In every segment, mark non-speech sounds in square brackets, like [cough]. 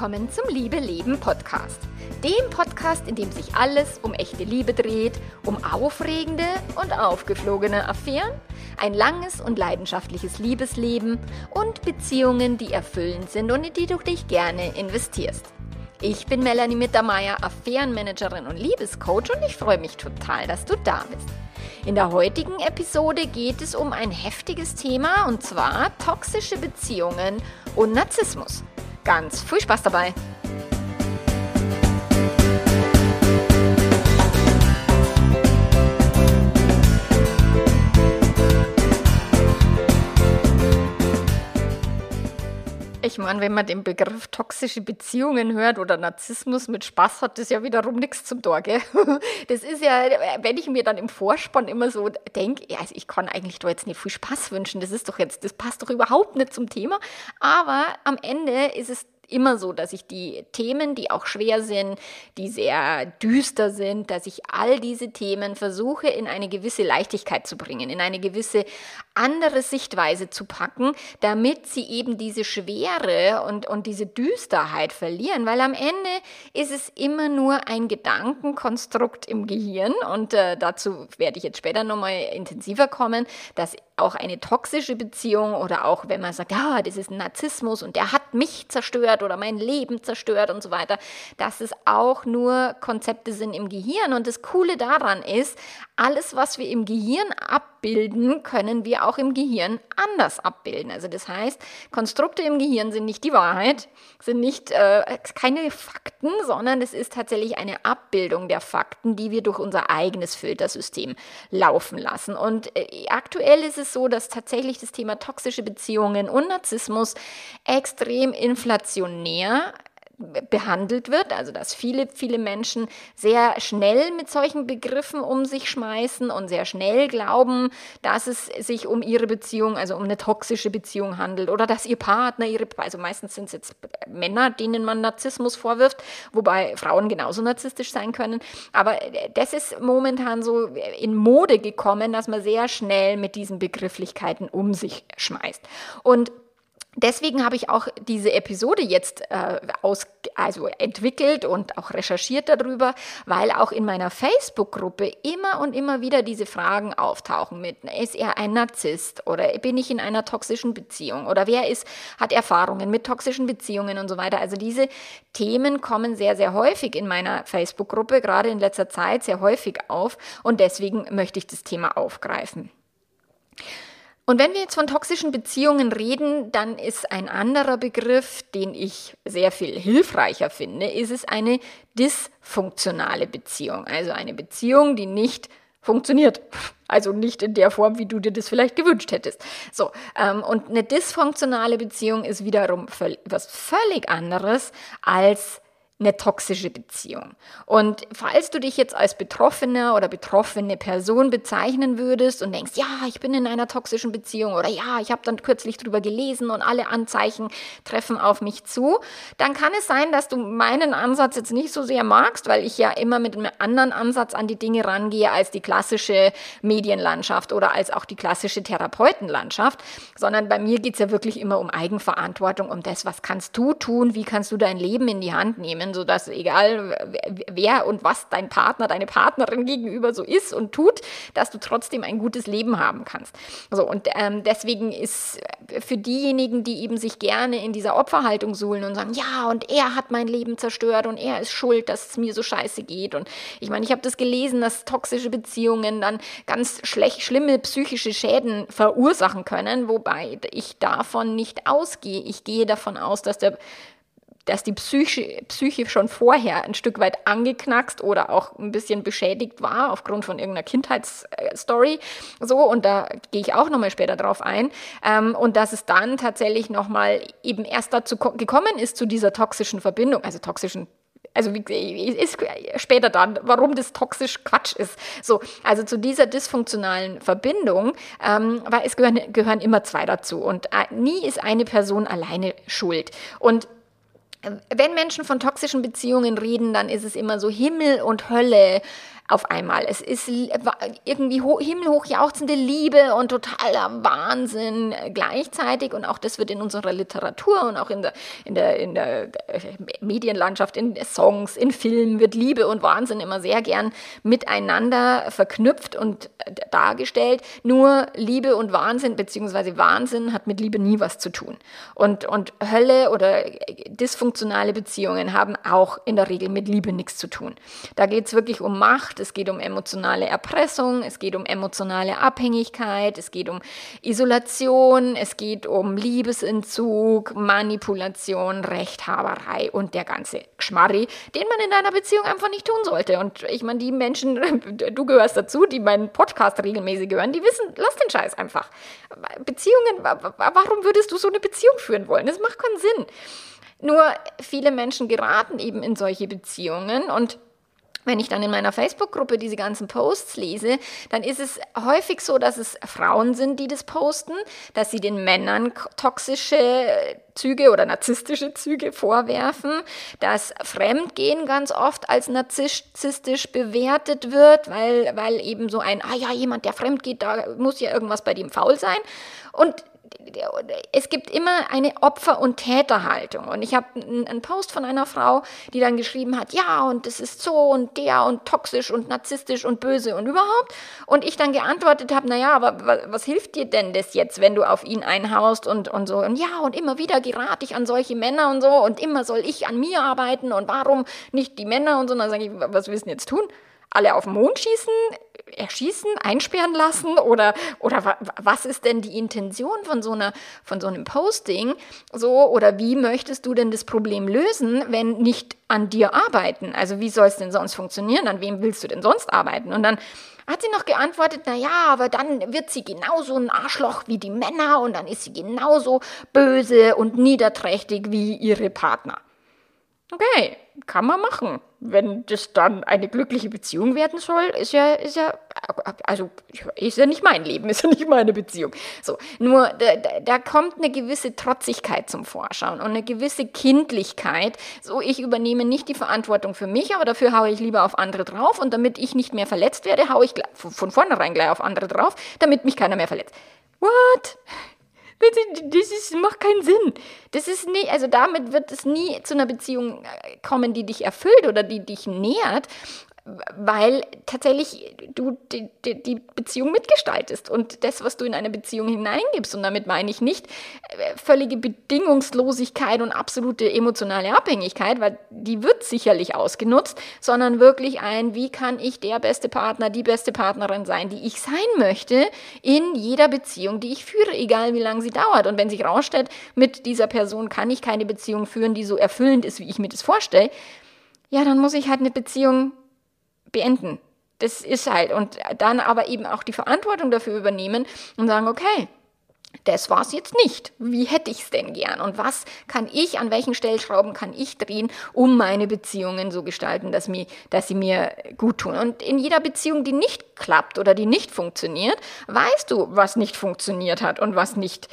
willkommen zum Liebe Leben Podcast. Dem Podcast, in dem sich alles um echte Liebe dreht, um aufregende und aufgeflogene Affären, ein langes und leidenschaftliches Liebesleben und Beziehungen, die erfüllend sind und in die du dich gerne investierst. Ich bin Melanie Mittermeier, Affärenmanagerin und Liebescoach und ich freue mich total, dass du da bist. In der heutigen Episode geht es um ein heftiges Thema und zwar toxische Beziehungen und Narzissmus. Ganz viel Spaß dabei! Ich meine, wenn man den Begriff toxische Beziehungen hört oder Narzissmus mit Spaß hat, das ja wiederum nichts zum Tor, gell? [laughs] Das ist ja, wenn ich mir dann im Vorspann immer so denke, also ich kann eigentlich da jetzt nicht viel Spaß wünschen, das ist doch jetzt, das passt doch überhaupt nicht zum Thema. Aber am Ende ist es immer so, dass ich die Themen, die auch schwer sind, die sehr düster sind, dass ich all diese Themen versuche in eine gewisse Leichtigkeit zu bringen, in eine gewisse andere Sichtweise zu packen, damit sie eben diese Schwere und, und diese Düsterheit verlieren, weil am Ende ist es immer nur ein Gedankenkonstrukt im Gehirn und äh, dazu werde ich jetzt später nochmal intensiver kommen, dass auch eine toxische Beziehung oder auch wenn man sagt, ja, das ist ein Narzissmus und der hat mich zerstört oder mein Leben zerstört und so weiter, dass es auch nur Konzepte sind im Gehirn. Und das Coole daran ist, alles, was wir im Gehirn abbilden, können wir auch im Gehirn anders abbilden. Also das heißt, Konstrukte im Gehirn sind nicht die Wahrheit, sind nicht äh, keine Fakten, sondern es ist tatsächlich eine Abbildung der Fakten, die wir durch unser eigenes Filtersystem laufen lassen. Und äh, aktuell ist es so, dass tatsächlich das Thema toxische Beziehungen und Narzissmus extrem inflationär behandelt wird, also dass viele, viele Menschen sehr schnell mit solchen Begriffen um sich schmeißen und sehr schnell glauben, dass es sich um ihre Beziehung, also um eine toxische Beziehung handelt oder dass ihr Partner, ihre, also meistens sind es jetzt Männer, denen man Narzissmus vorwirft, wobei Frauen genauso narzisstisch sein können, aber das ist momentan so in Mode gekommen, dass man sehr schnell mit diesen Begrifflichkeiten um sich schmeißt. Und Deswegen habe ich auch diese Episode jetzt äh, aus, also entwickelt und auch recherchiert darüber, weil auch in meiner Facebook-Gruppe immer und immer wieder diese Fragen auftauchen mit, ist er ein Narzisst oder bin ich in einer toxischen Beziehung oder wer ist, hat Erfahrungen mit toxischen Beziehungen und so weiter. Also diese Themen kommen sehr, sehr häufig in meiner Facebook-Gruppe, gerade in letzter Zeit sehr häufig auf und deswegen möchte ich das Thema aufgreifen. Und wenn wir jetzt von toxischen Beziehungen reden, dann ist ein anderer Begriff, den ich sehr viel hilfreicher finde, ist es eine dysfunktionale Beziehung. Also eine Beziehung, die nicht funktioniert. Also nicht in der Form, wie du dir das vielleicht gewünscht hättest. So, ähm, und eine dysfunktionale Beziehung ist wiederum völ was völlig anderes als eine toxische Beziehung. Und falls du dich jetzt als Betroffener oder betroffene Person bezeichnen würdest und denkst, ja, ich bin in einer toxischen Beziehung oder ja, ich habe dann kürzlich drüber gelesen und alle Anzeichen treffen auf mich zu, dann kann es sein, dass du meinen Ansatz jetzt nicht so sehr magst, weil ich ja immer mit einem anderen Ansatz an die Dinge rangehe als die klassische Medienlandschaft oder als auch die klassische Therapeutenlandschaft, sondern bei mir geht es ja wirklich immer um Eigenverantwortung, um das, was kannst du tun, wie kannst du dein Leben in die Hand nehmen sein, sodass egal wer und was dein Partner, deine Partnerin gegenüber so ist und tut, dass du trotzdem ein gutes Leben haben kannst. So, und ähm, deswegen ist für diejenigen, die eben sich gerne in dieser Opferhaltung suhlen und sagen, ja, und er hat mein Leben zerstört und er ist schuld, dass es mir so scheiße geht. Und ich meine, ich habe das gelesen, dass toxische Beziehungen dann ganz schlecht, schlimme psychische Schäden verursachen können, wobei ich davon nicht ausgehe. Ich gehe davon aus, dass der dass die Psyche, Psyche schon vorher ein Stück weit angeknackst oder auch ein bisschen beschädigt war aufgrund von irgendeiner Kindheitsstory. So, und da gehe ich auch nochmal später drauf ein. Ähm, und dass es dann tatsächlich nochmal eben erst dazu gekommen ist, zu dieser toxischen Verbindung, also toxischen also ist später dann, warum das toxisch Quatsch ist. So, also zu dieser dysfunktionalen Verbindung, ähm, weil es gehören, gehören immer zwei dazu und äh, nie ist eine Person alleine schuld. Und wenn Menschen von toxischen Beziehungen reden, dann ist es immer so Himmel und Hölle. Auf einmal. Es ist irgendwie himmelhoch jauchzende Liebe und totaler Wahnsinn gleichzeitig. Und auch das wird in unserer Literatur und auch in der, in der, in der äh, Medienlandschaft, in Songs, in Filmen wird Liebe und Wahnsinn immer sehr gern miteinander verknüpft und dargestellt. Nur Liebe und Wahnsinn, beziehungsweise Wahnsinn hat mit Liebe nie was zu tun. Und, und Hölle oder dysfunktionale Beziehungen haben auch in der Regel mit Liebe nichts zu tun. Da geht es wirklich um Macht, es geht um emotionale Erpressung, es geht um emotionale Abhängigkeit, es geht um Isolation, es geht um Liebesentzug, Manipulation, Rechthaberei und der ganze Geschmarri, den man in einer Beziehung einfach nicht tun sollte. Und ich meine, die Menschen, [laughs] du gehörst dazu, die meinen Podcast regelmäßig hören, die wissen, lass den Scheiß einfach. Beziehungen, warum würdest du so eine Beziehung führen wollen? Das macht keinen Sinn. Nur viele Menschen geraten eben in solche Beziehungen und wenn ich dann in meiner Facebook-Gruppe diese ganzen Posts lese, dann ist es häufig so, dass es Frauen sind, die das posten, dass sie den Männern toxische Züge oder narzisstische Züge vorwerfen, dass Fremdgehen ganz oft als narzisstisch bewertet wird, weil, weil eben so ein, ah ja, jemand, der fremd geht, da muss ja irgendwas bei dem faul sein. Und es gibt immer eine Opfer- und Täterhaltung. Und ich habe einen Post von einer Frau, die dann geschrieben hat, ja, und das ist so und der und toxisch und narzisstisch und böse und überhaupt. Und ich dann geantwortet habe, naja, aber was hilft dir denn das jetzt, wenn du auf ihn einhaust und, und so. Und ja, und immer wieder gerate ich an solche Männer und so und immer soll ich an mir arbeiten und warum nicht die Männer und so. Und dann sage ich, was willst du jetzt tun? Alle auf den Mond schießen, erschießen, einsperren lassen? Oder, oder was ist denn die Intention von so, einer, von so einem Posting? So, oder wie möchtest du denn das Problem lösen, wenn nicht an dir arbeiten? Also wie soll es denn sonst funktionieren? An wem willst du denn sonst arbeiten? Und dann hat sie noch geantwortet, na ja, aber dann wird sie genauso ein Arschloch wie die Männer und dann ist sie genauso böse und niederträchtig wie ihre Partner. Okay, kann man machen. Wenn das dann eine glückliche Beziehung werden soll, ist ja, ist ja, also ist ja nicht mein Leben, [laughs] ist ja nicht meine Beziehung. So, nur da, da kommt eine gewisse Trotzigkeit zum Vorschein und eine gewisse Kindlichkeit. So, ich übernehme nicht die Verantwortung für mich, aber dafür haue ich lieber auf andere drauf und damit ich nicht mehr verletzt werde, haue ich von vornherein gleich auf andere drauf, damit mich keiner mehr verletzt. What? Das ist, macht keinen Sinn. Das ist nie, also damit wird es nie zu einer Beziehung äh, kommen, die dich erfüllt oder die dich nährt weil tatsächlich du die, die, die, Beziehung mitgestaltest und das, was du in eine Beziehung hineingibst. Und damit meine ich nicht äh, völlige Bedingungslosigkeit und absolute emotionale Abhängigkeit, weil die wird sicherlich ausgenutzt, sondern wirklich ein, wie kann ich der beste Partner, die beste Partnerin sein, die ich sein möchte in jeder Beziehung, die ich führe, egal wie lange sie dauert. Und wenn sich rausstellt, mit dieser Person kann ich keine Beziehung führen, die so erfüllend ist, wie ich mir das vorstelle, ja, dann muss ich halt eine Beziehung beenden. Das ist halt. Und dann aber eben auch die Verantwortung dafür übernehmen und sagen, okay, das war's jetzt nicht. Wie hätte ich es denn gern? Und was kann ich, an welchen Stellschrauben kann ich drehen, um meine Beziehungen so gestalten, dass, mir, dass sie mir gut tun? Und in jeder Beziehung, die nicht klappt oder die nicht funktioniert, weißt du, was nicht funktioniert hat und was nicht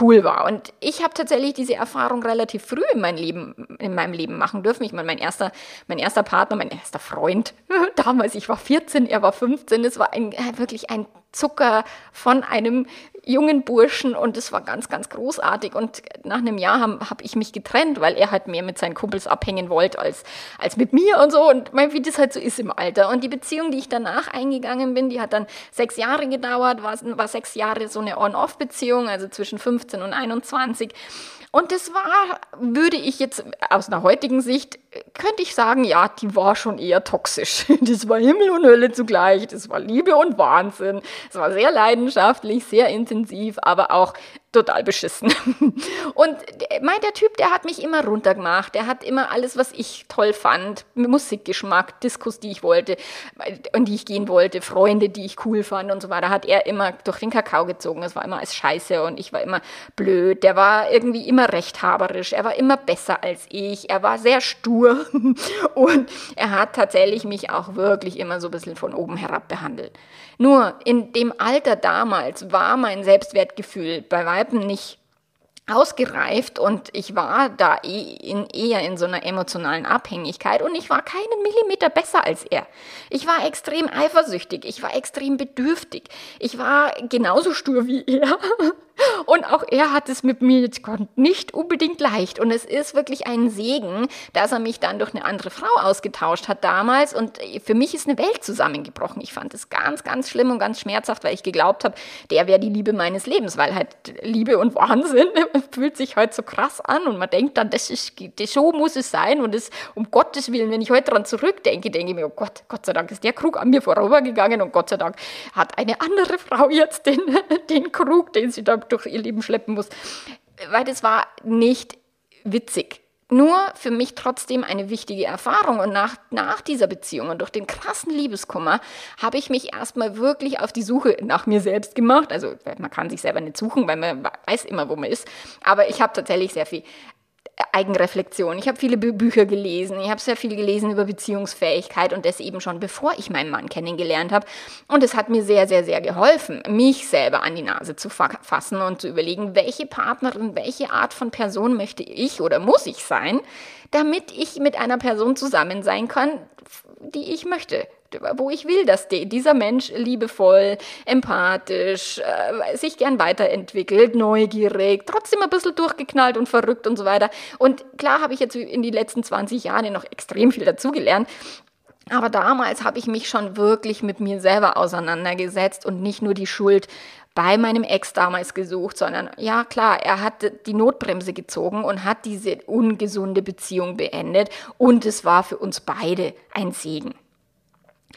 cool war. Und ich habe tatsächlich diese Erfahrung relativ früh in, mein Leben, in meinem Leben machen dürfen. Ich meine, mein erster, mein erster Partner, mein erster Freund, [laughs] damals, ich war 14, er war 15, es war ein, äh, wirklich ein Zucker von einem jungen Burschen und es war ganz, ganz großartig. Und nach einem Jahr habe hab ich mich getrennt, weil er halt mehr mit seinen Kumpels abhängen wollte als, als mit mir und so. Und mein, wie das halt so ist im Alter. Und die Beziehung, die ich danach eingegangen bin, die hat dann sechs Jahre gedauert, war, war sechs Jahre so eine On-Off-Beziehung, also zwischen 15 und 21. Und das war, würde ich jetzt aus einer heutigen Sicht, könnte ich sagen, ja, die war schon eher toxisch. [laughs] Das war Himmel und Hölle zugleich, das war Liebe und Wahnsinn. Es war sehr leidenschaftlich, sehr intensiv, aber auch total beschissen. [laughs] Und mein, der Typ, der hat mich immer runtergemacht. Der hat immer alles, was ich toll fand, Musikgeschmack, Diskus, die ich wollte, und die ich gehen wollte, Freunde, die ich cool fand und so weiter, hat er immer durch den Kakao gezogen. Es war immer als Scheiße und ich war immer blöd. Der war irgendwie immer rechthaberisch. Er war immer besser als ich. Er war sehr stur [laughs] und er hat tatsächlich mich auch wirklich immer so ein bisschen von oben herab behandelt. Nur in dem Alter damals war mein Selbstwertgefühl bei weitem nicht ausgereift und ich war da eh in, eher in so einer emotionalen Abhängigkeit und ich war keinen Millimeter besser als er. Ich war extrem eifersüchtig, ich war extrem bedürftig, ich war genauso stur wie er [laughs] Und auch er hat es mit mir jetzt nicht unbedingt leicht. Und es ist wirklich ein Segen, dass er mich dann durch eine andere Frau ausgetauscht hat damals. Und für mich ist eine Welt zusammengebrochen. Ich fand es ganz, ganz schlimm und ganz schmerzhaft, weil ich geglaubt habe, der wäre die Liebe meines Lebens, weil halt Liebe und Wahnsinn [laughs] fühlt sich halt so krass an. Und man denkt dann, das ist, so muss es sein. Und es, um Gottes Willen, wenn ich heute daran zurückdenke, denke ich mir, oh Gott, Gott sei Dank ist der Krug an mir vorübergegangen und Gott sei Dank hat eine andere Frau jetzt den, [laughs] den Krug, den sie da durch ihr Leben schleppen muss. Weil das war nicht witzig. Nur für mich trotzdem eine wichtige Erfahrung. Und nach, nach dieser Beziehung und durch den krassen Liebeskummer habe ich mich erstmal wirklich auf die Suche nach mir selbst gemacht. Also man kann sich selber nicht suchen, weil man weiß immer, wo man ist. Aber ich habe tatsächlich sehr viel Eigenreflexion. Ich habe viele Bücher gelesen. Ich habe sehr viel gelesen über Beziehungsfähigkeit und das eben schon bevor ich meinen Mann kennengelernt habe. Und es hat mir sehr, sehr, sehr geholfen, mich selber an die Nase zu fassen und zu überlegen, welche Partnerin, welche Art von Person möchte ich oder muss ich sein, damit ich mit einer Person zusammen sein kann, die ich möchte wo ich will, dass dieser Mensch liebevoll, empathisch, äh, sich gern weiterentwickelt, neugierig, trotzdem ein bisschen durchgeknallt und verrückt und so weiter. Und klar habe ich jetzt in den letzten 20 Jahren noch extrem viel dazugelernt. Aber damals habe ich mich schon wirklich mit mir selber auseinandergesetzt und nicht nur die Schuld bei meinem Ex damals gesucht, sondern ja klar, er hat die Notbremse gezogen und hat diese ungesunde Beziehung beendet und es war für uns beide ein Segen.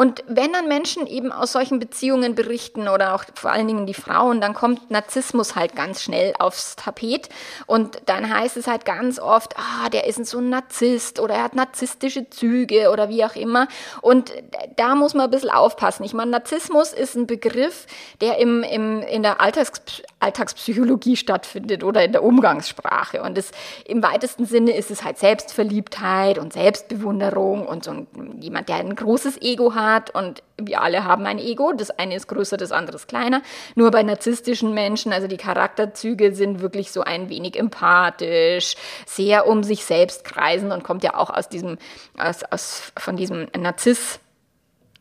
Und wenn dann Menschen eben aus solchen Beziehungen berichten oder auch vor allen Dingen die Frauen, dann kommt Narzissmus halt ganz schnell aufs Tapet und dann heißt es halt ganz oft, ah, der ist so ein Narzisst oder er hat narzisstische Züge oder wie auch immer. Und da muss man ein bisschen aufpassen. Ich meine, Narzissmus ist ein Begriff, der im, im, in der Alltags, Alltagspsychologie stattfindet oder in der Umgangssprache. Und es, im weitesten Sinne ist es halt Selbstverliebtheit und Selbstbewunderung und so ein, jemand, der ein großes Ego hat hat und wir alle haben ein Ego. Das eine ist größer, das andere ist kleiner. Nur bei narzisstischen Menschen, also die Charakterzüge sind wirklich so ein wenig empathisch, sehr um sich selbst kreisen und kommt ja auch aus diesem, aus, aus, von diesem Narziss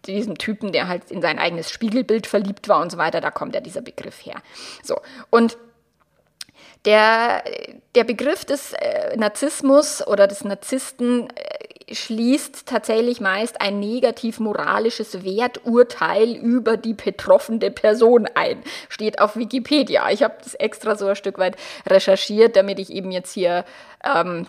diesem Typen, der halt in sein eigenes Spiegelbild verliebt war und so weiter, da kommt ja dieser Begriff her. So, und der, der Begriff des äh, Narzissmus oder des Narzissten äh, schließt tatsächlich meist ein negativ moralisches Werturteil über die betroffene Person ein. Steht auf Wikipedia. Ich habe das extra so ein Stück weit recherchiert, damit ich eben jetzt hier ähm,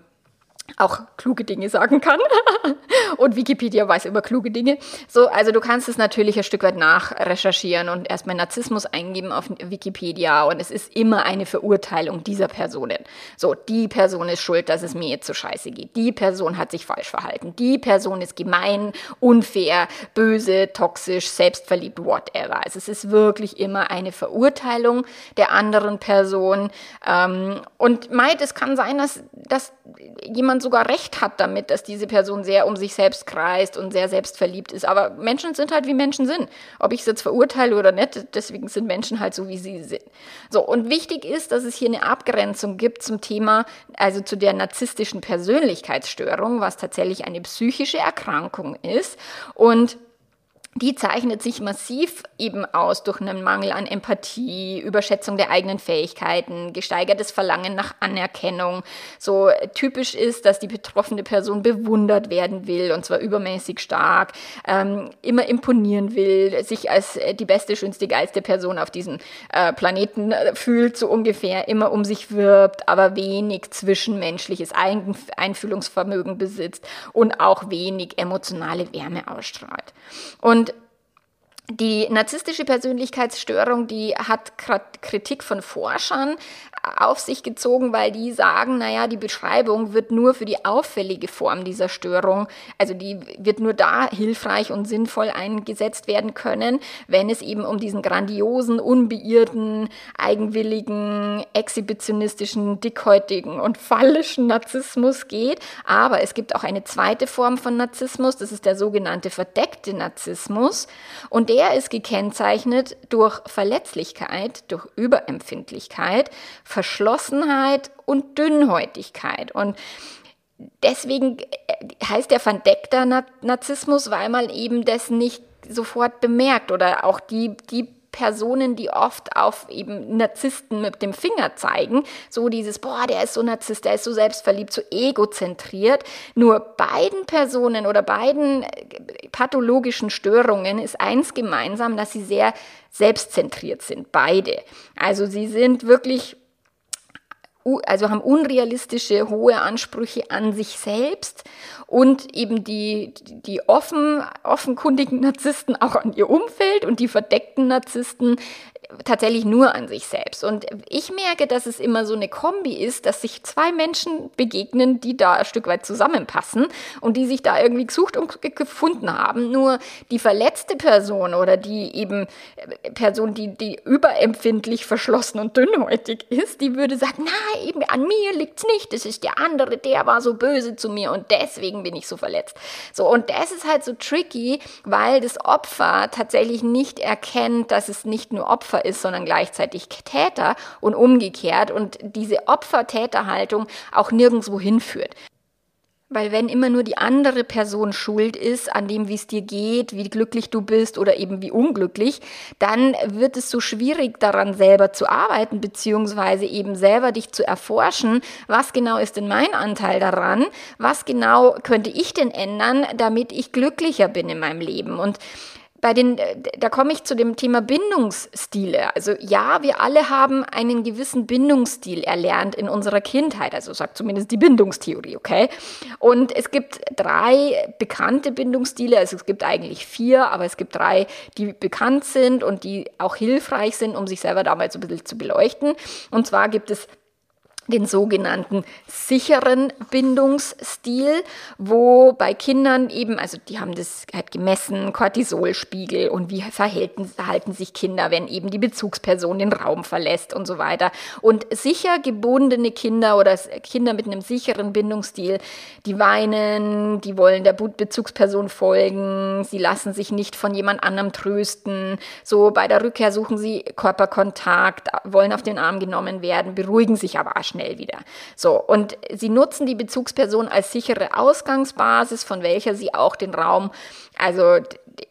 auch kluge Dinge sagen kann. [laughs] und Wikipedia weiß über kluge Dinge. So, also du kannst es natürlich ein Stück weit nachrecherchieren und erstmal Narzissmus eingeben auf Wikipedia und es ist immer eine Verurteilung dieser Personen. So, die Person ist schuld, dass es mir jetzt so scheiße geht. Die Person hat sich falsch verhalten. Die Person ist gemein, unfair, böse, toxisch, selbstverliebt, whatever. Also es ist wirklich immer eine Verurteilung der anderen Person. Ähm, und meid, es kann sein, dass, dass jemand sogar recht hat damit, dass diese Person sehr um sich selbst kreist und sehr selbstverliebt ist. Aber Menschen sind halt wie Menschen sind. Ob ich es jetzt verurteile oder nicht, deswegen sind Menschen halt so, wie sie sind. So, und wichtig ist, dass es hier eine Abgrenzung gibt zum Thema, also zu der narzisstischen Persönlichkeitsstörung, was tatsächlich eine psychische Erkrankung ist. Und die zeichnet sich massiv eben aus durch einen Mangel an Empathie, Überschätzung der eigenen Fähigkeiten, gesteigertes Verlangen nach Anerkennung. So typisch ist, dass die betroffene Person bewundert werden will und zwar übermäßig stark, ähm, immer imponieren will, sich als die beste, schönste, geilste Person auf diesem äh, Planeten äh, fühlt, so ungefähr, immer um sich wirbt, aber wenig zwischenmenschliches Einfühlungsvermögen besitzt und auch wenig emotionale Wärme ausstrahlt. Und die narzisstische Persönlichkeitsstörung, die hat Kritik von Forschern auf sich gezogen, weil die sagen, naja, die Beschreibung wird nur für die auffällige Form dieser Störung, also die wird nur da hilfreich und sinnvoll eingesetzt werden können, wenn es eben um diesen grandiosen, unbeirrten, eigenwilligen, exhibitionistischen, dickhäutigen und fallischen Narzissmus geht. Aber es gibt auch eine zweite Form von Narzissmus, das ist der sogenannte verdeckte Narzissmus und der ist gekennzeichnet durch Verletzlichkeit, durch Überempfindlichkeit, Verschlossenheit und Dünnhäutigkeit. Und deswegen äh, heißt der verdeckter Narzissmus, weil man eben das nicht sofort bemerkt oder auch die, die Personen, die oft auf eben Narzissten mit dem Finger zeigen, so dieses, boah, der ist so Narzisst, der ist so selbstverliebt, so egozentriert. Nur beiden Personen oder beiden äh, pathologischen Störungen ist eins gemeinsam, dass sie sehr selbstzentriert sind, beide. Also sie sind wirklich also haben unrealistische hohe Ansprüche an sich selbst und eben die, die offen, offenkundigen Narzissten auch an ihr Umfeld und die verdeckten Narzissten tatsächlich nur an sich selbst. Und ich merke, dass es immer so eine Kombi ist, dass sich zwei Menschen begegnen, die da ein Stück weit zusammenpassen und die sich da irgendwie gesucht und gefunden haben. Nur die verletzte Person oder die eben äh, Person, die, die überempfindlich verschlossen und dünnhäutig ist, die würde sagen, na, eben an mir liegt's nicht, das ist der andere, der war so böse zu mir und deswegen bin ich so verletzt. So, und das ist halt so tricky, weil das Opfer tatsächlich nicht erkennt, dass es nicht nur Opfer Opfer ist, sondern gleichzeitig Täter und umgekehrt und diese Opfer-Täter-Haltung auch nirgendwo hinführt. Weil wenn immer nur die andere Person schuld ist an dem, wie es dir geht, wie glücklich du bist oder eben wie unglücklich, dann wird es so schwierig daran selber zu arbeiten, beziehungsweise eben selber dich zu erforschen, was genau ist denn mein Anteil daran, was genau könnte ich denn ändern, damit ich glücklicher bin in meinem Leben. Und bei den, da komme ich zu dem Thema Bindungsstile. Also ja, wir alle haben einen gewissen Bindungsstil erlernt in unserer Kindheit. Also sagt zumindest die Bindungstheorie, okay? Und es gibt drei bekannte Bindungsstile. Also es gibt eigentlich vier, aber es gibt drei, die bekannt sind und die auch hilfreich sind, um sich selber damals ein bisschen zu beleuchten. Und zwar gibt es den sogenannten sicheren Bindungsstil, wo bei Kindern eben, also die haben das halt gemessen, Cortisolspiegel und wie verhalten, sich Kinder, wenn eben die Bezugsperson den Raum verlässt und so weiter. Und sicher gebundene Kinder oder Kinder mit einem sicheren Bindungsstil, die weinen, die wollen der Bezugsperson folgen, sie lassen sich nicht von jemand anderem trösten. So bei der Rückkehr suchen sie Körperkontakt, wollen auf den Arm genommen werden, beruhigen sich aber schnell schnell wieder. So, und sie nutzen die Bezugsperson als sichere Ausgangsbasis, von welcher sie auch den Raum, also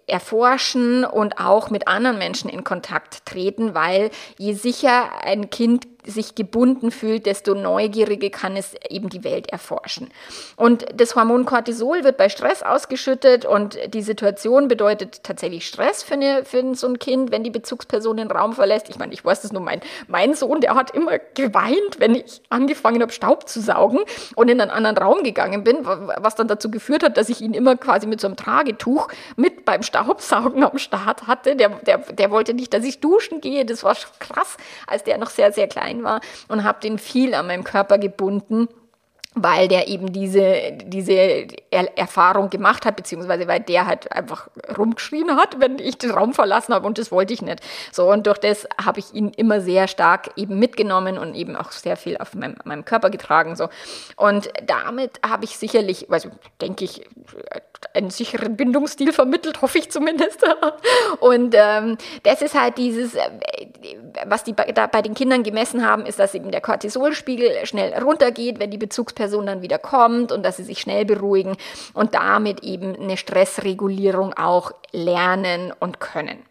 erforschen und auch mit anderen Menschen in Kontakt treten, weil je sicher ein Kind sich gebunden fühlt, desto neugieriger kann es eben die Welt erforschen. Und das Hormon Cortisol wird bei Stress ausgeschüttet und die Situation bedeutet tatsächlich Stress für, eine, für so ein Kind, wenn die Bezugsperson den Raum verlässt. Ich meine, ich weiß das nur, mein, mein Sohn, der hat immer geweint, wenn ich angefangen habe, Staub zu saugen und in einen anderen Raum gegangen bin, was dann dazu geführt hat, dass ich ihn immer quasi mit so einem Tragetuch mit beim Staubsaugen am Start hatte. Der, der, der wollte nicht, dass ich duschen gehe. Das war krass, als der noch sehr, sehr klein war und habe den viel an meinem Körper gebunden weil der eben diese, diese er Erfahrung gemacht hat, beziehungsweise weil der halt einfach rumgeschrien hat, wenn ich den Raum verlassen habe und das wollte ich nicht. So, und durch das habe ich ihn immer sehr stark eben mitgenommen und eben auch sehr viel auf meinem, meinem Körper getragen. So. Und damit habe ich sicherlich, also denke ich, einen sicheren Bindungsstil vermittelt, hoffe ich zumindest. [laughs] und ähm, das ist halt dieses, äh, was die bei, bei den Kindern gemessen haben, ist, dass eben der Cortisolspiegel schnell runtergeht, wenn die Bezugsperson dann wieder kommt und dass sie sich schnell beruhigen und damit eben eine Stressregulierung auch lernen und können.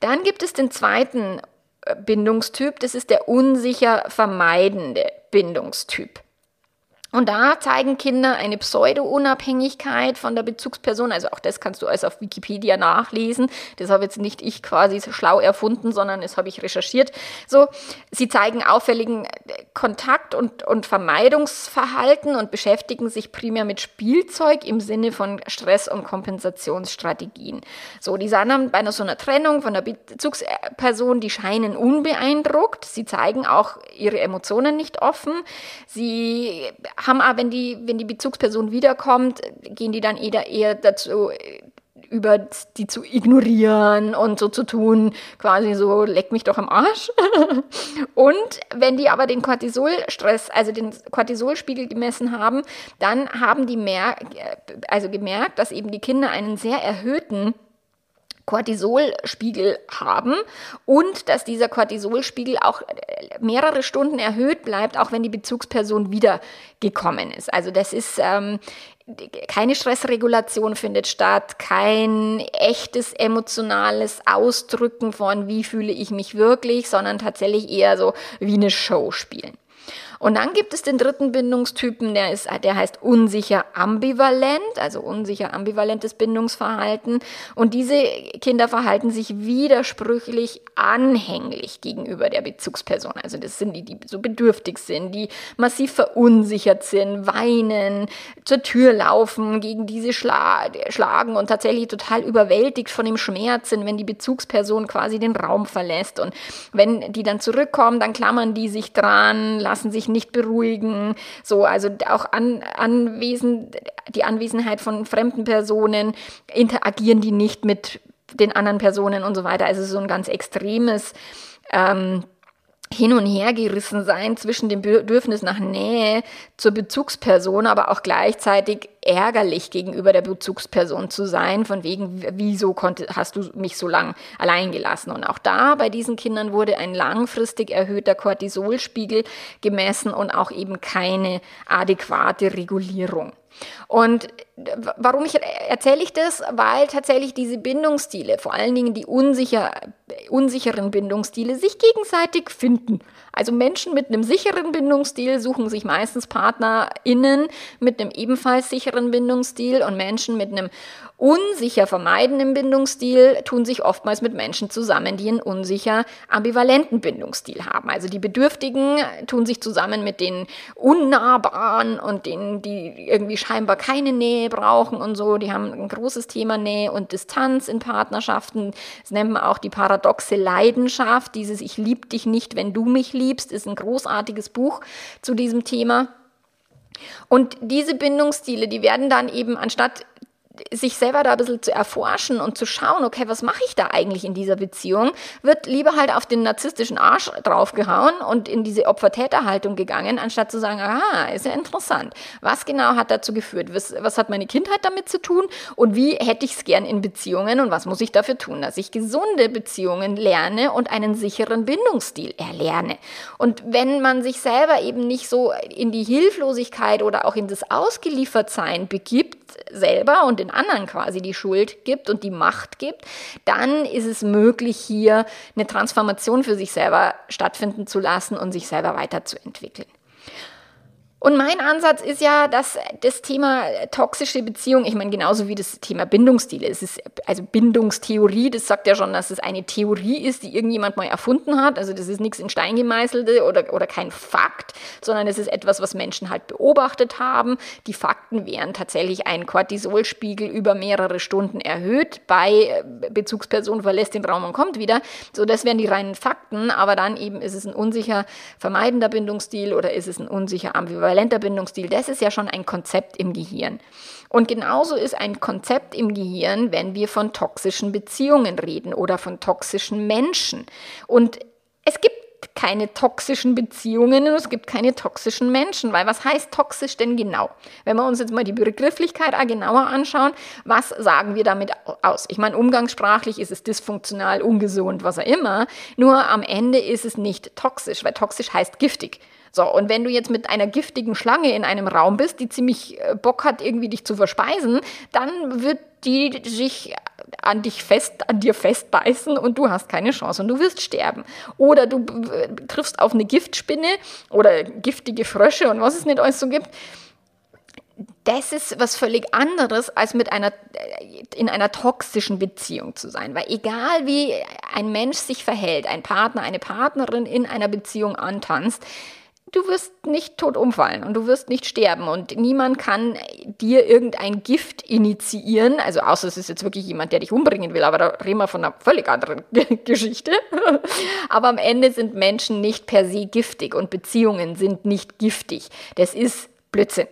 Dann gibt es den zweiten äh, Bindungstyp, das ist der unsicher vermeidende Bindungstyp. Und da zeigen Kinder eine Pseudo-Unabhängigkeit von der Bezugsperson. Also auch das kannst du alles auf Wikipedia nachlesen. Das habe jetzt nicht ich quasi schlau erfunden, sondern das habe ich recherchiert. So, sie zeigen auffälligen äh, Kontakt und, und Vermeidungsverhalten und beschäftigen sich primär mit Spielzeug im Sinne von Stress- und Kompensationsstrategien. So, die sind bei so einer Trennung von der Bezugsperson, die scheinen unbeeindruckt. Sie zeigen auch ihre Emotionen nicht offen. Sie haben aber, wenn die, wenn die Bezugsperson wiederkommt, gehen die dann eher, eher dazu über die zu ignorieren und so zu tun, quasi so, leck mich doch am Arsch. [laughs] und wenn die aber den Cortisolstress, also den Cortisolspiegel gemessen haben, dann haben die mehr, also gemerkt, dass eben die Kinder einen sehr erhöhten Cortisolspiegel haben und dass dieser Cortisolspiegel auch mehrere Stunden erhöht bleibt, auch wenn die Bezugsperson wiedergekommen ist. Also das ist ähm, keine Stressregulation findet statt, kein echtes emotionales Ausdrücken von wie fühle ich mich wirklich, sondern tatsächlich eher so wie eine Show spielen. Und dann gibt es den dritten Bindungstypen, der, ist, der heißt unsicher ambivalent, also unsicher ambivalentes Bindungsverhalten. Und diese Kinder verhalten sich widersprüchlich anhänglich gegenüber der Bezugsperson. Also das sind die, die so bedürftig sind, die massiv verunsichert sind, weinen, zur Tür laufen, gegen diese schla schlagen und tatsächlich total überwältigt von dem Schmerz sind, wenn die Bezugsperson quasi den Raum verlässt. Und wenn die dann zurückkommen, dann klammern die sich dran, lassen sich nicht beruhigen. So, also auch an, anwesend, die Anwesenheit von fremden Personen, interagieren die nicht mit den anderen Personen und so weiter. Also so ein ganz extremes ähm, hin und her gerissen sein zwischen dem Bedürfnis nach Nähe zur Bezugsperson, aber auch gleichzeitig ärgerlich gegenüber der Bezugsperson zu sein, von wegen, wieso konnte, hast du mich so lang allein gelassen? Und auch da bei diesen Kindern wurde ein langfristig erhöhter Cortisolspiegel gemessen und auch eben keine adäquate Regulierung. Und warum ich, erzähle ich das? Weil tatsächlich diese Bindungsstile, vor allen Dingen die unsicher, unsicheren Bindungsstile, sich gegenseitig finden. Also Menschen mit einem sicheren Bindungsstil suchen sich meistens PartnerInnen mit einem ebenfalls sicheren Bindungsstil und Menschen mit einem unsicher vermeidenden Bindungsstil tun sich oftmals mit Menschen zusammen, die einen unsicher ambivalenten Bindungsstil haben. Also die Bedürftigen tun sich zusammen mit den Unnahbaren und denen, die irgendwie scheinbar keine Nähe brauchen und so. Die haben ein großes Thema Nähe und Distanz in Partnerschaften. Das nennt man auch die paradoxe Leidenschaft. Dieses Ich lieb dich nicht, wenn du mich liebst, ist ein großartiges Buch zu diesem Thema. Und diese Bindungsstile, die werden dann eben anstatt sich selber da ein bisschen zu erforschen und zu schauen, okay, was mache ich da eigentlich in dieser Beziehung, wird lieber halt auf den narzisstischen Arsch draufgehauen und in diese Opfer-Täter-Haltung gegangen, anstatt zu sagen, aha, ist ja interessant. Was genau hat dazu geführt? Was, was hat meine Kindheit damit zu tun? Und wie hätte ich es gern in Beziehungen? Und was muss ich dafür tun? Dass ich gesunde Beziehungen lerne und einen sicheren Bindungsstil erlerne. Und wenn man sich selber eben nicht so in die Hilflosigkeit oder auch in das Ausgeliefertsein begibt, selber und den anderen quasi die Schuld gibt und die Macht gibt, dann ist es möglich, hier eine Transformation für sich selber stattfinden zu lassen und sich selber weiterzuentwickeln. Und mein Ansatz ist ja, dass das Thema toxische Beziehung, ich meine, genauso wie das Thema Bindungsstile, es ist also Bindungstheorie, das sagt ja schon, dass es eine Theorie ist, die irgendjemand mal erfunden hat. Also das ist nichts in Stein gemeißelte oder, oder kein Fakt, sondern es ist etwas, was Menschen halt beobachtet haben. Die Fakten wären tatsächlich ein Cortisolspiegel über mehrere Stunden erhöht bei äh, Bezugsperson verlässt den Raum und kommt wieder. So, das wären die reinen Fakten, aber dann eben ist es ein unsicher vermeidender Bindungsstil oder ist es ein unsicher ambivalenter ambivalenter Bindungsstil, das ist ja schon ein Konzept im Gehirn. Und genauso ist ein Konzept im Gehirn, wenn wir von toxischen Beziehungen reden oder von toxischen Menschen. Und es gibt keine toxischen Beziehungen und es gibt keine toxischen Menschen, weil was heißt toxisch denn genau? Wenn wir uns jetzt mal die Begrifflichkeit genauer anschauen, was sagen wir damit aus? Ich meine, umgangssprachlich ist es dysfunktional, ungesund, was auch immer, nur am Ende ist es nicht toxisch, weil toxisch heißt giftig. So, und wenn du jetzt mit einer giftigen Schlange in einem Raum bist, die ziemlich äh, Bock hat, irgendwie dich zu verspeisen, dann wird die sich an dich fest, an dir festbeißen und du hast keine Chance und du wirst sterben. Oder du äh, triffst auf eine Giftspinne oder giftige Frösche und was es nicht alles so gibt das ist was völlig anderes, als mit einer, äh, in einer toxischen Beziehung zu sein. Weil egal wie ein Mensch sich verhält, ein Partner, eine Partnerin in einer Beziehung antanzt, du wirst nicht tot umfallen und du wirst nicht sterben und niemand kann dir irgendein Gift initiieren, also außer es ist jetzt wirklich jemand, der dich umbringen will, aber da reden wir von einer völlig anderen [laughs] Geschichte. aber am Ende sind Menschen nicht per se giftig und Beziehungen sind nicht giftig. Das ist Blödsinn.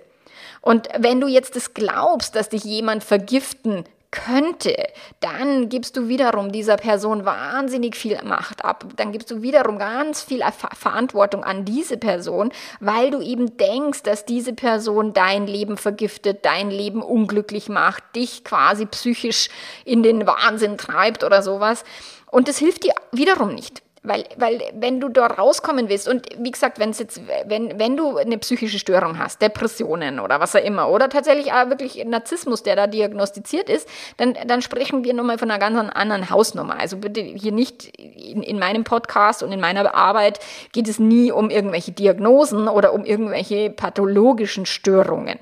Und wenn du jetzt das glaubst, dass dich jemand vergiften könnte, dann gibst du wiederum dieser Person wahnsinnig viel Macht ab. Dann gibst du wiederum ganz viel Ver Verantwortung an diese Person, weil du eben denkst, dass diese Person dein Leben vergiftet, dein Leben unglücklich macht, dich quasi psychisch in den Wahnsinn treibt oder sowas. Und das hilft dir wiederum nicht. Weil, weil wenn du da rauskommen willst, und wie gesagt, wenn jetzt, wenn, wenn du eine psychische Störung hast, Depressionen oder was auch immer, oder tatsächlich auch wirklich Narzissmus, der da diagnostiziert ist, dann, dann sprechen wir nochmal von einer ganz anderen Hausnummer. Also bitte hier nicht in, in meinem Podcast und in meiner Arbeit geht es nie um irgendwelche Diagnosen oder um irgendwelche pathologischen Störungen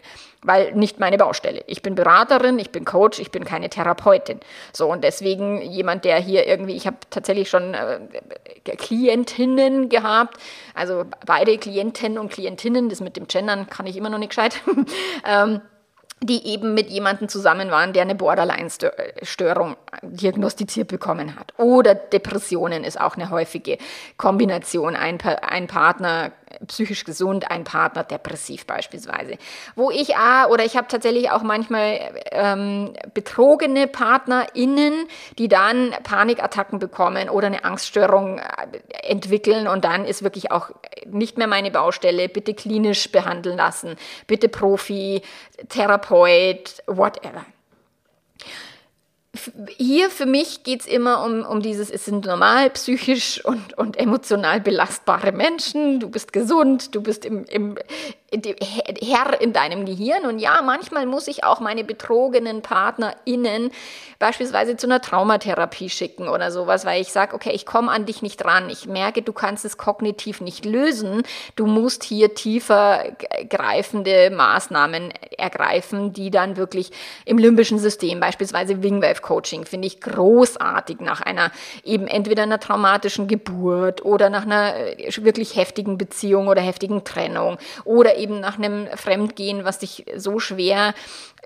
weil nicht meine Baustelle. Ich bin Beraterin, ich bin Coach, ich bin keine Therapeutin. So und deswegen jemand, der hier irgendwie, ich habe tatsächlich schon äh, Klientinnen gehabt, also beide Klienten und Klientinnen, das mit dem Gendern kann ich immer noch nicht gescheit. [laughs] ähm, die eben mit jemandem zusammen waren, der eine Borderline-Störung diagnostiziert bekommen hat. Oder Depressionen ist auch eine häufige Kombination. Ein, ein Partner psychisch gesund, ein Partner depressiv beispielsweise. Wo ich auch, oder ich habe tatsächlich auch manchmal ähm, betrogene PartnerInnen, die dann Panikattacken bekommen oder eine Angststörung äh, entwickeln und dann ist wirklich auch nicht mehr meine Baustelle, bitte klinisch behandeln lassen, bitte Profi, Therapeut, whatever hier für mich geht es immer um, um dieses, es sind normal psychisch und, und emotional belastbare Menschen, du bist gesund, du bist im, im, Herr in deinem Gehirn. Und ja, manchmal muss ich auch meine betrogenen PartnerInnen beispielsweise zu einer Traumatherapie schicken oder sowas, weil ich sage, okay, ich komme an dich nicht ran. Ich merke, du kannst es kognitiv nicht lösen. Du musst hier tiefer greifende Maßnahmen ergreifen, die dann wirklich im limbischen System, beispielsweise Wingwave Coaching, finde ich großartig nach einer eben entweder einer traumatischen Geburt oder nach einer äh, wirklich heftigen Beziehung oder heftigen Trennung oder eben nach einem Fremdgehen, was dich so schwer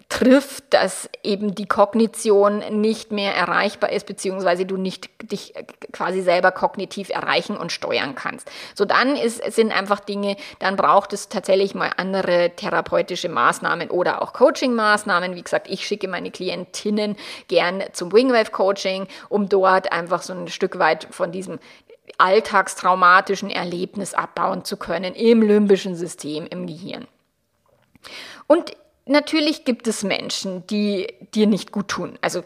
trifft, dass eben die Kognition nicht mehr erreichbar ist, beziehungsweise du nicht dich quasi selber kognitiv erreichen und steuern kannst. So dann ist, sind einfach Dinge, dann braucht es tatsächlich mal andere therapeutische Maßnahmen oder auch Coaching-Maßnahmen. Wie gesagt, ich schicke meine Klientinnen gern zum Wingwave Coaching, um dort einfach so ein Stück weit von diesem alltagstraumatischen Erlebnis abbauen zu können im limbischen System, im Gehirn. Und natürlich gibt es Menschen, die dir nicht gut tun. Also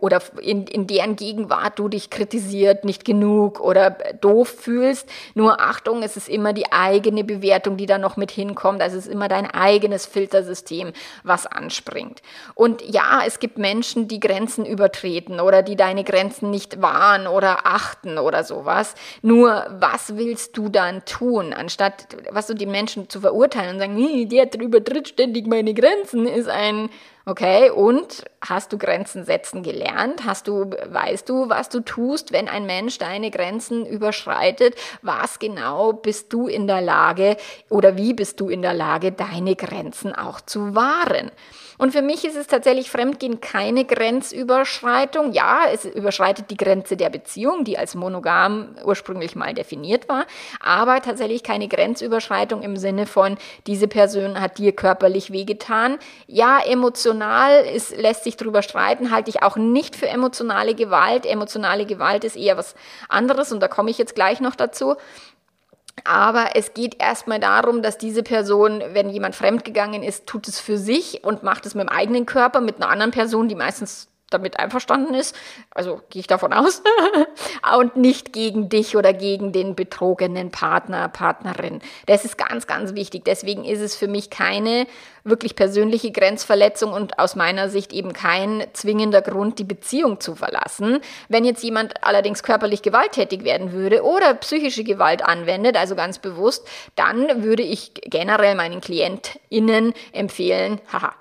oder in, in deren Gegenwart du dich kritisiert, nicht genug oder doof fühlst. Nur Achtung, es ist immer die eigene Bewertung, die da noch mit hinkommt. Also es ist immer dein eigenes Filtersystem, was anspringt. Und ja, es gibt Menschen, die Grenzen übertreten oder die deine Grenzen nicht wahren oder achten oder sowas. Nur was willst du dann tun, anstatt was du die Menschen zu verurteilen und sagen, der übertritt ständig meine Grenzen, ist ein Okay, und hast du Grenzen setzen gelernt? Hast du, weißt du, was du tust, wenn ein Mensch deine Grenzen überschreitet? Was genau bist du in der Lage oder wie bist du in der Lage, deine Grenzen auch zu wahren? Und für mich ist es tatsächlich Fremdgehen keine Grenzüberschreitung. Ja, es überschreitet die Grenze der Beziehung, die als monogam ursprünglich mal definiert war, aber tatsächlich keine Grenzüberschreitung im Sinne von, diese Person hat dir körperlich wehgetan. Ja, emotional ist, lässt sich darüber streiten, halte ich auch nicht für emotionale Gewalt. Emotionale Gewalt ist eher was anderes und da komme ich jetzt gleich noch dazu. Aber es geht erstmal darum, dass diese Person, wenn jemand fremdgegangen ist, tut es für sich und macht es mit dem eigenen Körper, mit einer anderen Person, die meistens damit einverstanden ist, also gehe ich davon aus, [laughs] und nicht gegen dich oder gegen den betrogenen Partner, Partnerin. Das ist ganz, ganz wichtig. Deswegen ist es für mich keine wirklich persönliche Grenzverletzung und aus meiner Sicht eben kein zwingender Grund, die Beziehung zu verlassen. Wenn jetzt jemand allerdings körperlich gewalttätig werden würde oder psychische Gewalt anwendet, also ganz bewusst, dann würde ich generell meinen KlientInnen empfehlen, haha,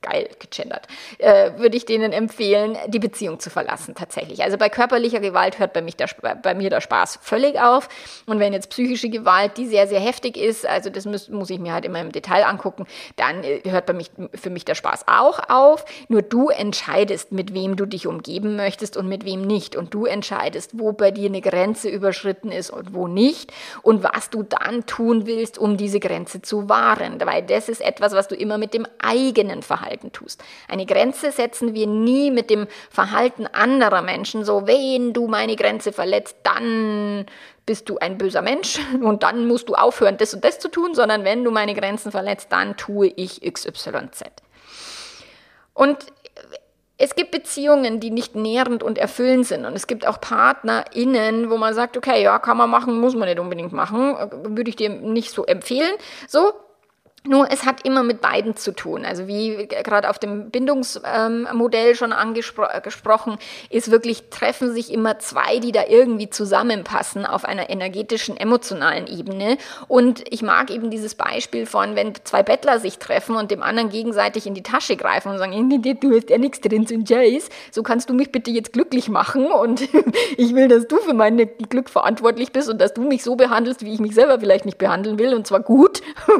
geil gegendert, äh, würde ich denen empfehlen, die Beziehung zu verlassen tatsächlich. Also bei körperlicher Gewalt hört bei, mich der, bei mir der Spaß völlig auf. Und wenn jetzt psychische Gewalt, die sehr, sehr heftig ist, also das muss, muss ich mir halt immer im Detail angucken, dann äh, hört bei mich, für mich der Spaß auch auf. Nur du entscheidest, mit wem du dich umgeben möchtest und mit wem nicht. Und du entscheidest, wo bei dir eine Grenze überschritten ist und wo nicht. Und was du dann tun willst, um diese Grenze zu wahren. Weil das ist etwas, was du immer mit dem eigenen Verhalten Verhalten tust. Eine Grenze setzen wir nie mit dem Verhalten anderer Menschen, so wenn du meine Grenze verletzt, dann bist du ein böser Mensch [laughs] und dann musst du aufhören, das und das zu tun, sondern wenn du meine Grenzen verletzt, dann tue ich XYZ. Und es gibt Beziehungen, die nicht nährend und erfüllend sind. Und es gibt auch PartnerInnen, wo man sagt, okay, ja, kann man machen, muss man nicht unbedingt machen. Würde ich dir nicht so empfehlen. So, nur es hat immer mit beiden zu tun. Also wie gerade auf dem Bindungsmodell ähm, schon angesprochen, ist wirklich, treffen sich immer zwei, die da irgendwie zusammenpassen auf einer energetischen, emotionalen Ebene. Und ich mag eben dieses Beispiel von, wenn zwei Bettler sich treffen und dem anderen gegenseitig in die Tasche greifen und sagen, du hast ja nichts drin, so Jace, so kannst du mich bitte jetzt glücklich machen und [laughs] ich will, dass du für mein Glück verantwortlich bist und dass du mich so behandelst, wie ich mich selber vielleicht nicht behandeln will und zwar gut. [laughs]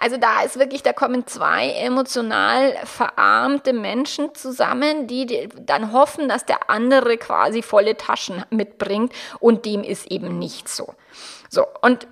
Also da ist wirklich, da kommen zwei emotional verarmte Menschen zusammen, die dann hoffen, dass der andere quasi volle Taschen mitbringt und dem ist eben nicht so. So, und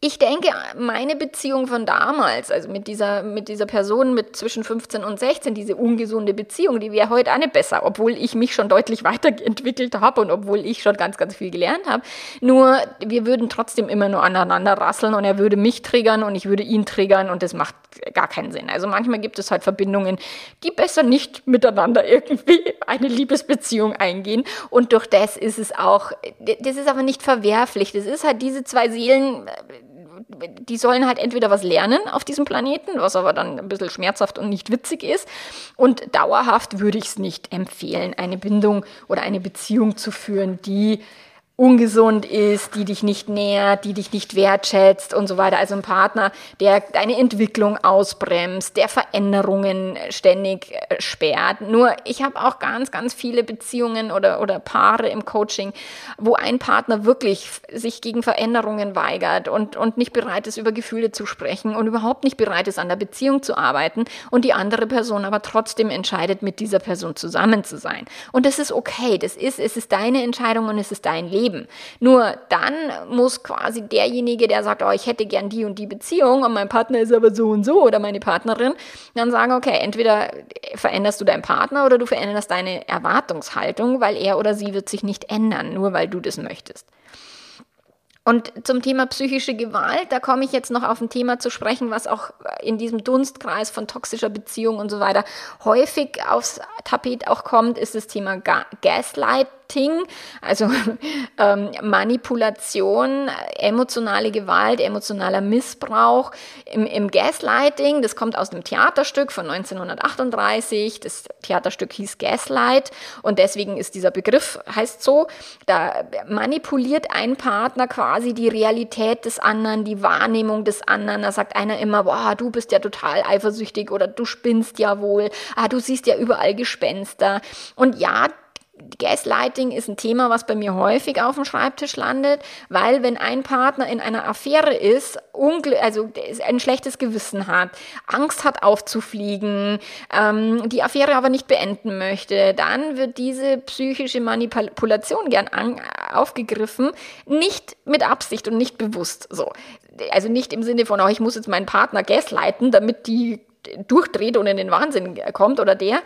ich denke, meine Beziehung von damals, also mit dieser, mit dieser Person mit zwischen 15 und 16, diese ungesunde Beziehung, die wäre heute nicht besser, obwohl ich mich schon deutlich [laughs] weiterentwickelt habe und obwohl ich schon ganz, ganz viel gelernt habe. Nur, wir würden trotzdem immer nur aneinander rasseln und er würde mich triggern und ich würde ihn triggern und das macht gar keinen Sinn. Also manchmal gibt es halt Verbindungen, die besser nicht miteinander irgendwie eine Liebesbeziehung eingehen und durch das ist es auch, das ist aber nicht verwerflich. Das ist halt diese zwei Seelen, die sollen halt entweder was lernen auf diesem Planeten, was aber dann ein bisschen schmerzhaft und nicht witzig ist. Und dauerhaft würde ich es nicht empfehlen, eine Bindung oder eine Beziehung zu führen, die ungesund ist, die dich nicht nährt, die dich nicht wertschätzt und so weiter. Also ein Partner, der deine Entwicklung ausbremst, der Veränderungen ständig äh, sperrt. Nur ich habe auch ganz, ganz viele Beziehungen oder, oder Paare im Coaching, wo ein Partner wirklich sich gegen Veränderungen weigert und, und nicht bereit ist, über Gefühle zu sprechen und überhaupt nicht bereit ist, an der Beziehung zu arbeiten und die andere Person aber trotzdem entscheidet, mit dieser Person zusammen zu sein. Und das ist okay. Das ist, es ist deine Entscheidung und es ist dein Leben leben. Nur dann muss quasi derjenige, der sagt, oh, ich hätte gern die und die Beziehung und mein Partner ist aber so und so oder meine Partnerin, dann sagen, okay, entweder veränderst du deinen Partner oder du veränderst deine Erwartungshaltung, weil er oder sie wird sich nicht ändern, nur weil du das möchtest. Und zum Thema psychische Gewalt, da komme ich jetzt noch auf ein Thema zu sprechen, was auch in diesem Dunstkreis von toxischer Beziehung und so weiter häufig aufs Tapet auch kommt, ist das Thema Gaslight Gaslighting, also [laughs] ähm, Manipulation, emotionale Gewalt, emotionaler Missbrauch. Im, Im Gaslighting, das kommt aus dem Theaterstück von 1938, das Theaterstück hieß Gaslight und deswegen ist dieser Begriff, heißt so, da manipuliert ein Partner quasi die Realität des anderen, die Wahrnehmung des anderen. Da sagt einer immer, boah, du bist ja total eifersüchtig oder du spinnst ja wohl, ah, du siehst ja überall Gespenster. Und ja, Gaslighting ist ein Thema, was bei mir häufig auf dem Schreibtisch landet, weil wenn ein Partner in einer Affäre ist, also ein schlechtes Gewissen hat, Angst hat aufzufliegen, ähm, die Affäre aber nicht beenden möchte, dann wird diese psychische Manipulation gern aufgegriffen, nicht mit Absicht und nicht bewusst so. Also nicht im Sinne von, oh, ich muss jetzt meinen Partner gaslighten, damit die durchdreht und in den Wahnsinn kommt oder der,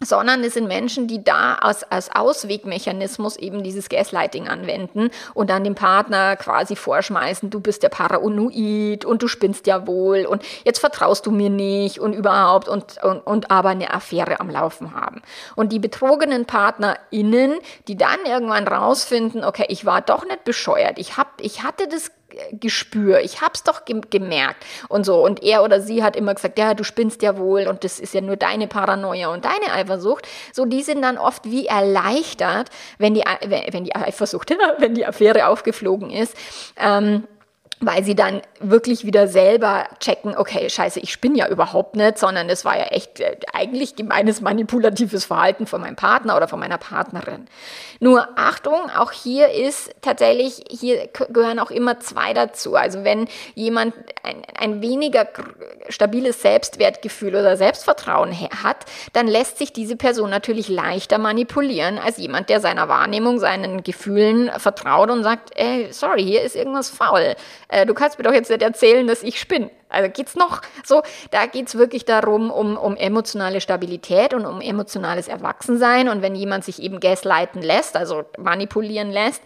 sondern es sind Menschen, die da als, als Auswegmechanismus eben dieses Gaslighting anwenden und dann dem Partner quasi vorschmeißen, du bist der Paranoid und du spinnst ja wohl und jetzt vertraust du mir nicht und überhaupt und, und, und aber eine Affäre am Laufen haben. Und die betrogenen PartnerInnen, die dann irgendwann rausfinden, okay, ich war doch nicht bescheuert, ich, hab, ich hatte das Gespür. Ich hab's doch ge gemerkt und so. Und er oder sie hat immer gesagt, ja, du spinnst ja wohl und das ist ja nur deine Paranoia und deine Eifersucht. So, die sind dann oft wie erleichtert, wenn die, wenn die Eifersucht, [laughs] wenn die Affäre aufgeflogen ist. Ähm, weil sie dann wirklich wieder selber checken, okay, scheiße, ich spinne ja überhaupt nicht, sondern es war ja echt äh, eigentlich gemeines manipulatives Verhalten von meinem Partner oder von meiner Partnerin. Nur Achtung, auch hier ist tatsächlich, hier gehören auch immer zwei dazu. Also wenn jemand ein, ein weniger stabiles Selbstwertgefühl oder Selbstvertrauen hat, dann lässt sich diese Person natürlich leichter manipulieren als jemand, der seiner Wahrnehmung, seinen Gefühlen vertraut und sagt, ey, sorry, hier ist irgendwas faul äh, du kannst mir doch jetzt nicht erzählen, dass ich spinne. Also geht's noch so, da geht's wirklich darum, um, um emotionale Stabilität und um emotionales Erwachsensein. Und wenn jemand sich eben gaslighten lässt, also manipulieren lässt,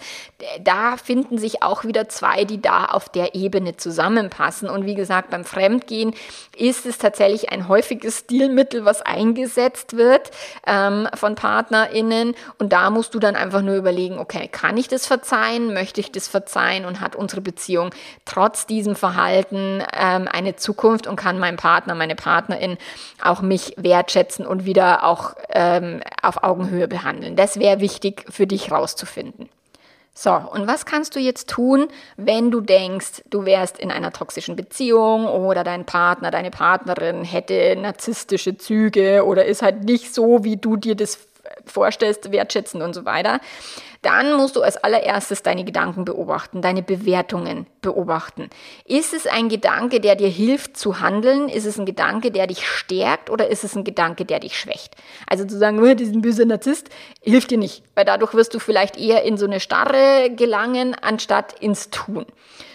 da finden sich auch wieder zwei, die da auf der Ebene zusammenpassen. Und wie gesagt, beim Fremdgehen ist es tatsächlich ein häufiges Stilmittel, was eingesetzt wird ähm, von PartnerInnen. Und da musst du dann einfach nur überlegen, okay, kann ich das verzeihen? Möchte ich das verzeihen? Und hat unsere Beziehung trotz diesem Verhalten ähm, eine Zukunft und kann mein Partner, meine Partnerin auch mich wertschätzen und wieder auch ähm, auf Augenhöhe behandeln. Das wäre wichtig für dich rauszufinden. So, und was kannst du jetzt tun, wenn du denkst, du wärst in einer toxischen Beziehung oder dein Partner, deine Partnerin hätte narzisstische Züge oder ist halt nicht so, wie du dir das vorstellst, wertschätzen und so weiter, dann musst du als allererstes deine Gedanken beobachten, deine Bewertungen beobachten. Ist es ein Gedanke, der dir hilft zu handeln? Ist es ein Gedanke, der dich stärkt oder ist es ein Gedanke, der dich schwächt? Also zu sagen, oh, diesen böse Narzisst, hilft dir nicht, weil dadurch wirst du vielleicht eher in so eine Starre gelangen, anstatt ins Tun.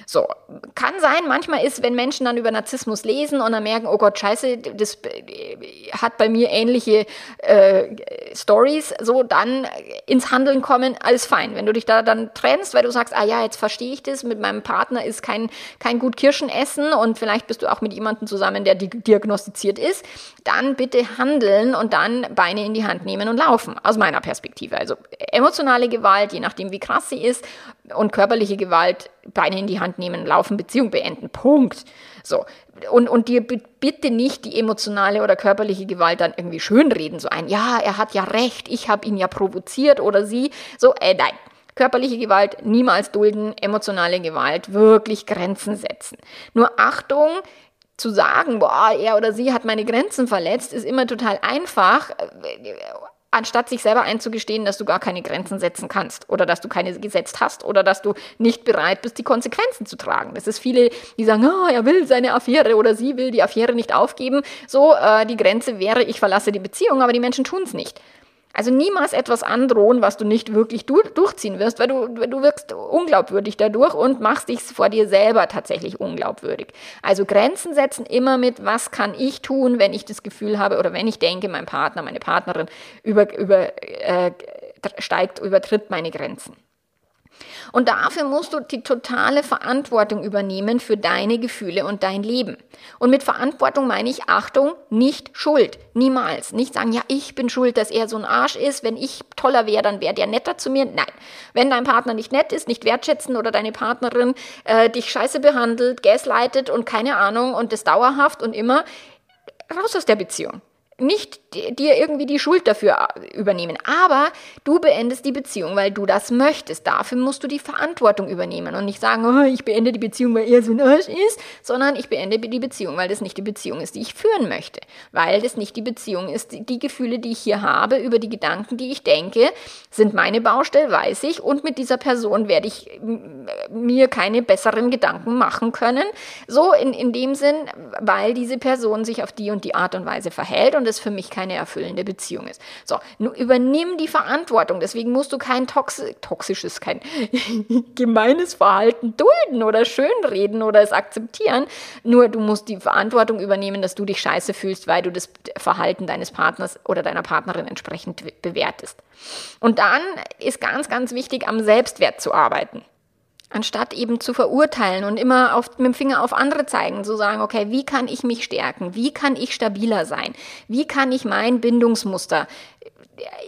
So, kann sein, manchmal ist, wenn Menschen dann über Narzissmus lesen und dann merken, oh Gott, scheiße, das äh, hat bei mir ähnliche äh, Stories, so dann ins Handeln kommen, alles fein. Wenn du dich da dann trennst, weil du sagst, ah ja, jetzt verstehe ich das, mit meinem Partner ist kein, kein gut Kirschen essen und vielleicht bist du auch mit jemandem zusammen, der diagnostiziert ist, dann bitte handeln und dann Beine in die Hand nehmen und laufen, aus meiner Perspektive. Also emotionale Gewalt, je nachdem wie krass sie ist, und körperliche Gewalt, Beine in die Hand nehmen, laufen, Beziehung beenden. Punkt. So. Und, und dir bitte nicht die emotionale oder körperliche Gewalt dann irgendwie schönreden, so ein, ja, er hat ja recht, ich habe ihn ja provoziert oder sie. So, äh, nein. Körperliche Gewalt niemals dulden, emotionale Gewalt wirklich Grenzen setzen. Nur Achtung, zu sagen, boah, er oder sie hat meine Grenzen verletzt, ist immer total einfach anstatt sich selber einzugestehen, dass du gar keine Grenzen setzen kannst oder dass du keine gesetzt hast oder dass du nicht bereit bist, die Konsequenzen zu tragen. Das ist viele, die sagen, oh, er will seine Affäre oder sie will die Affäre nicht aufgeben. So, äh, die Grenze wäre, ich verlasse die Beziehung, aber die Menschen tun es nicht. Also niemals etwas androhen, was du nicht wirklich du durchziehen wirst, weil du, du wirkst unglaubwürdig dadurch und machst dich vor dir selber tatsächlich unglaubwürdig. Also Grenzen setzen immer mit, was kann ich tun, wenn ich das Gefühl habe oder wenn ich denke, mein Partner, meine Partnerin über, über, äh, steigt, übertritt meine Grenzen. Und dafür musst du die totale Verantwortung übernehmen für deine Gefühle und dein Leben. Und mit Verantwortung meine ich Achtung, nicht Schuld. Niemals. Nicht sagen, ja, ich bin schuld, dass er so ein Arsch ist. Wenn ich toller wäre, dann wäre der netter zu mir. Nein. Wenn dein Partner nicht nett ist, nicht wertschätzen oder deine Partnerin äh, dich scheiße behandelt, gaslightet und keine Ahnung und das dauerhaft und immer, raus aus der Beziehung nicht dir irgendwie die Schuld dafür äh, übernehmen. Aber du beendest die Beziehung, weil du das möchtest. Dafür musst du die Verantwortung übernehmen und nicht sagen, oh, ich beende die Beziehung, weil er so ein Arsch ist, sondern ich beende die Beziehung, weil das nicht die Beziehung ist, die ich führen möchte. Weil das nicht die Beziehung ist, die, Gefühle, die ich hier habe, über die Gedanken, die ich denke, sind meine Baustelle, weiß ich. Und mit dieser Person werde ich mir keine besseren Gedanken machen können. So in, in dem Sinn, weil diese Person sich auf die und die Art und Weise verhält und es für mich keine erfüllende Beziehung ist. So, übernimm die Verantwortung. Deswegen musst du kein toxi toxisches, kein [laughs] gemeines Verhalten dulden oder schönreden oder es akzeptieren. Nur du musst die Verantwortung übernehmen, dass du dich scheiße fühlst, weil du das Verhalten deines Partners oder deiner Partnerin entsprechend bewertest. Und dann ist ganz, ganz wichtig, am Selbstwert zu arbeiten anstatt eben zu verurteilen und immer auf, mit dem Finger auf andere zeigen, zu sagen, okay, wie kann ich mich stärken? Wie kann ich stabiler sein? Wie kann ich mein Bindungsmuster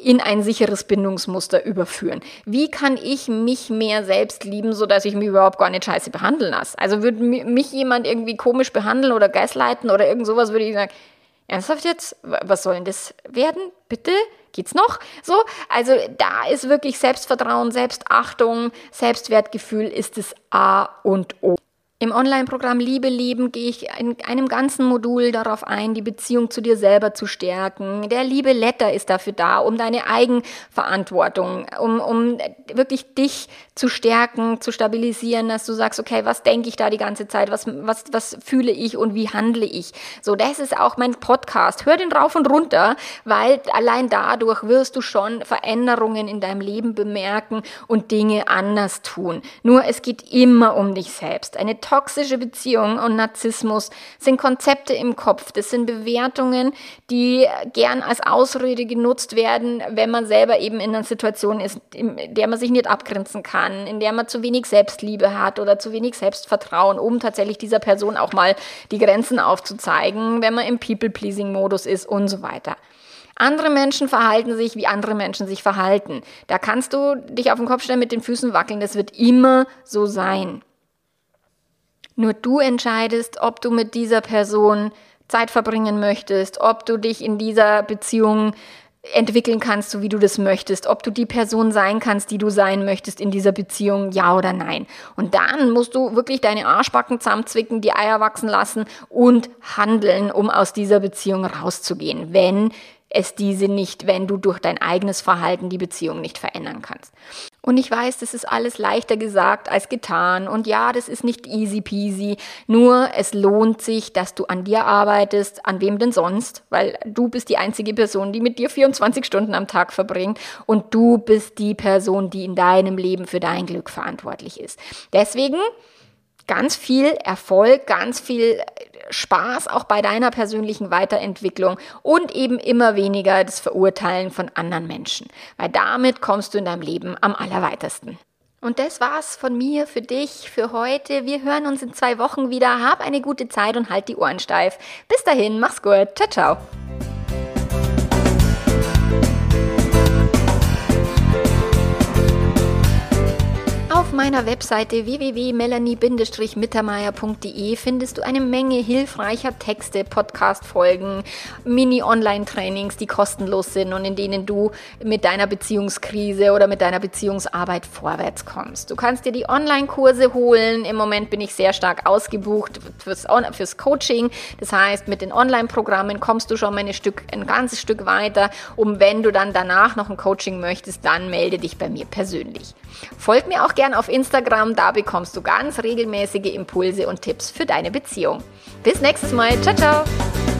in ein sicheres Bindungsmuster überführen? Wie kann ich mich mehr selbst lieben, sodass ich mich überhaupt gar nicht scheiße behandeln lasse? Also würde mich jemand irgendwie komisch behandeln oder gaslighten oder irgend sowas, würde ich sagen, ernsthaft jetzt? Was soll denn das werden? Bitte? Geht's noch? So, also da ist wirklich Selbstvertrauen, Selbstachtung, Selbstwertgefühl ist das A und O. Im Online-Programm Liebe leben gehe ich in einem ganzen Modul darauf ein, die Beziehung zu dir selber zu stärken. Der Liebe Letter ist dafür da, um deine Eigenverantwortung, um, um wirklich dich zu stärken, zu stabilisieren, dass du sagst, okay, was denke ich da die ganze Zeit, was, was, was fühle ich und wie handle ich. So, das ist auch mein Podcast. Hör den rauf und runter, weil allein dadurch wirst du schon Veränderungen in deinem Leben bemerken und Dinge anders tun. Nur es geht immer um dich selbst. Eine toxische Beziehung und Narzissmus sind Konzepte im Kopf. Das sind Bewertungen, die gern als Ausrede genutzt werden, wenn man selber eben in einer Situation ist, in der man sich nicht abgrenzen kann, in der man zu wenig Selbstliebe hat oder zu wenig Selbstvertrauen, um tatsächlich dieser Person auch mal die Grenzen aufzuzeigen, wenn man im People-Pleasing-Modus ist und so weiter. Andere Menschen verhalten sich, wie andere Menschen sich verhalten. Da kannst du dich auf den Kopf stellen, mit den Füßen wackeln. Das wird immer so sein. Nur du entscheidest, ob du mit dieser Person Zeit verbringen möchtest, ob du dich in dieser Beziehung entwickeln kannst, so wie du das möchtest, ob du die Person sein kannst, die du sein möchtest in dieser Beziehung, ja oder nein. Und dann musst du wirklich deine Arschbacken zusammenzwicken, die Eier wachsen lassen und handeln, um aus dieser Beziehung rauszugehen, wenn es diese nicht, wenn du durch dein eigenes Verhalten die Beziehung nicht verändern kannst. Und ich weiß, das ist alles leichter gesagt als getan. Und ja, das ist nicht easy peasy. Nur es lohnt sich, dass du an dir arbeitest. An wem denn sonst? Weil du bist die einzige Person, die mit dir 24 Stunden am Tag verbringt. Und du bist die Person, die in deinem Leben für dein Glück verantwortlich ist. Deswegen ganz viel Erfolg, ganz viel Spaß auch bei deiner persönlichen Weiterentwicklung und eben immer weniger das Verurteilen von anderen Menschen, weil damit kommst du in deinem Leben am allerweitesten. Und das war's von mir für dich für heute. Wir hören uns in zwei Wochen wieder. Hab eine gute Zeit und halt die Ohren steif. Bis dahin, mach's gut. Ciao, ciao. Meiner Webseite www.melanie-mittermeier.de findest du eine Menge hilfreicher Texte, Podcast-Folgen, Mini-Online-Trainings, die kostenlos sind und in denen du mit deiner Beziehungskrise oder mit deiner Beziehungsarbeit vorwärts kommst. Du kannst dir die Online-Kurse holen. Im Moment bin ich sehr stark ausgebucht fürs, fürs Coaching. Das heißt, mit den Online-Programmen kommst du schon mal ein, Stück, ein ganzes Stück weiter. Und wenn du dann danach noch ein Coaching möchtest, dann melde dich bei mir persönlich. Folg mir auch gerne auf Instagram, da bekommst du ganz regelmäßige Impulse und Tipps für deine Beziehung. Bis nächstes Mal. Ciao, ciao.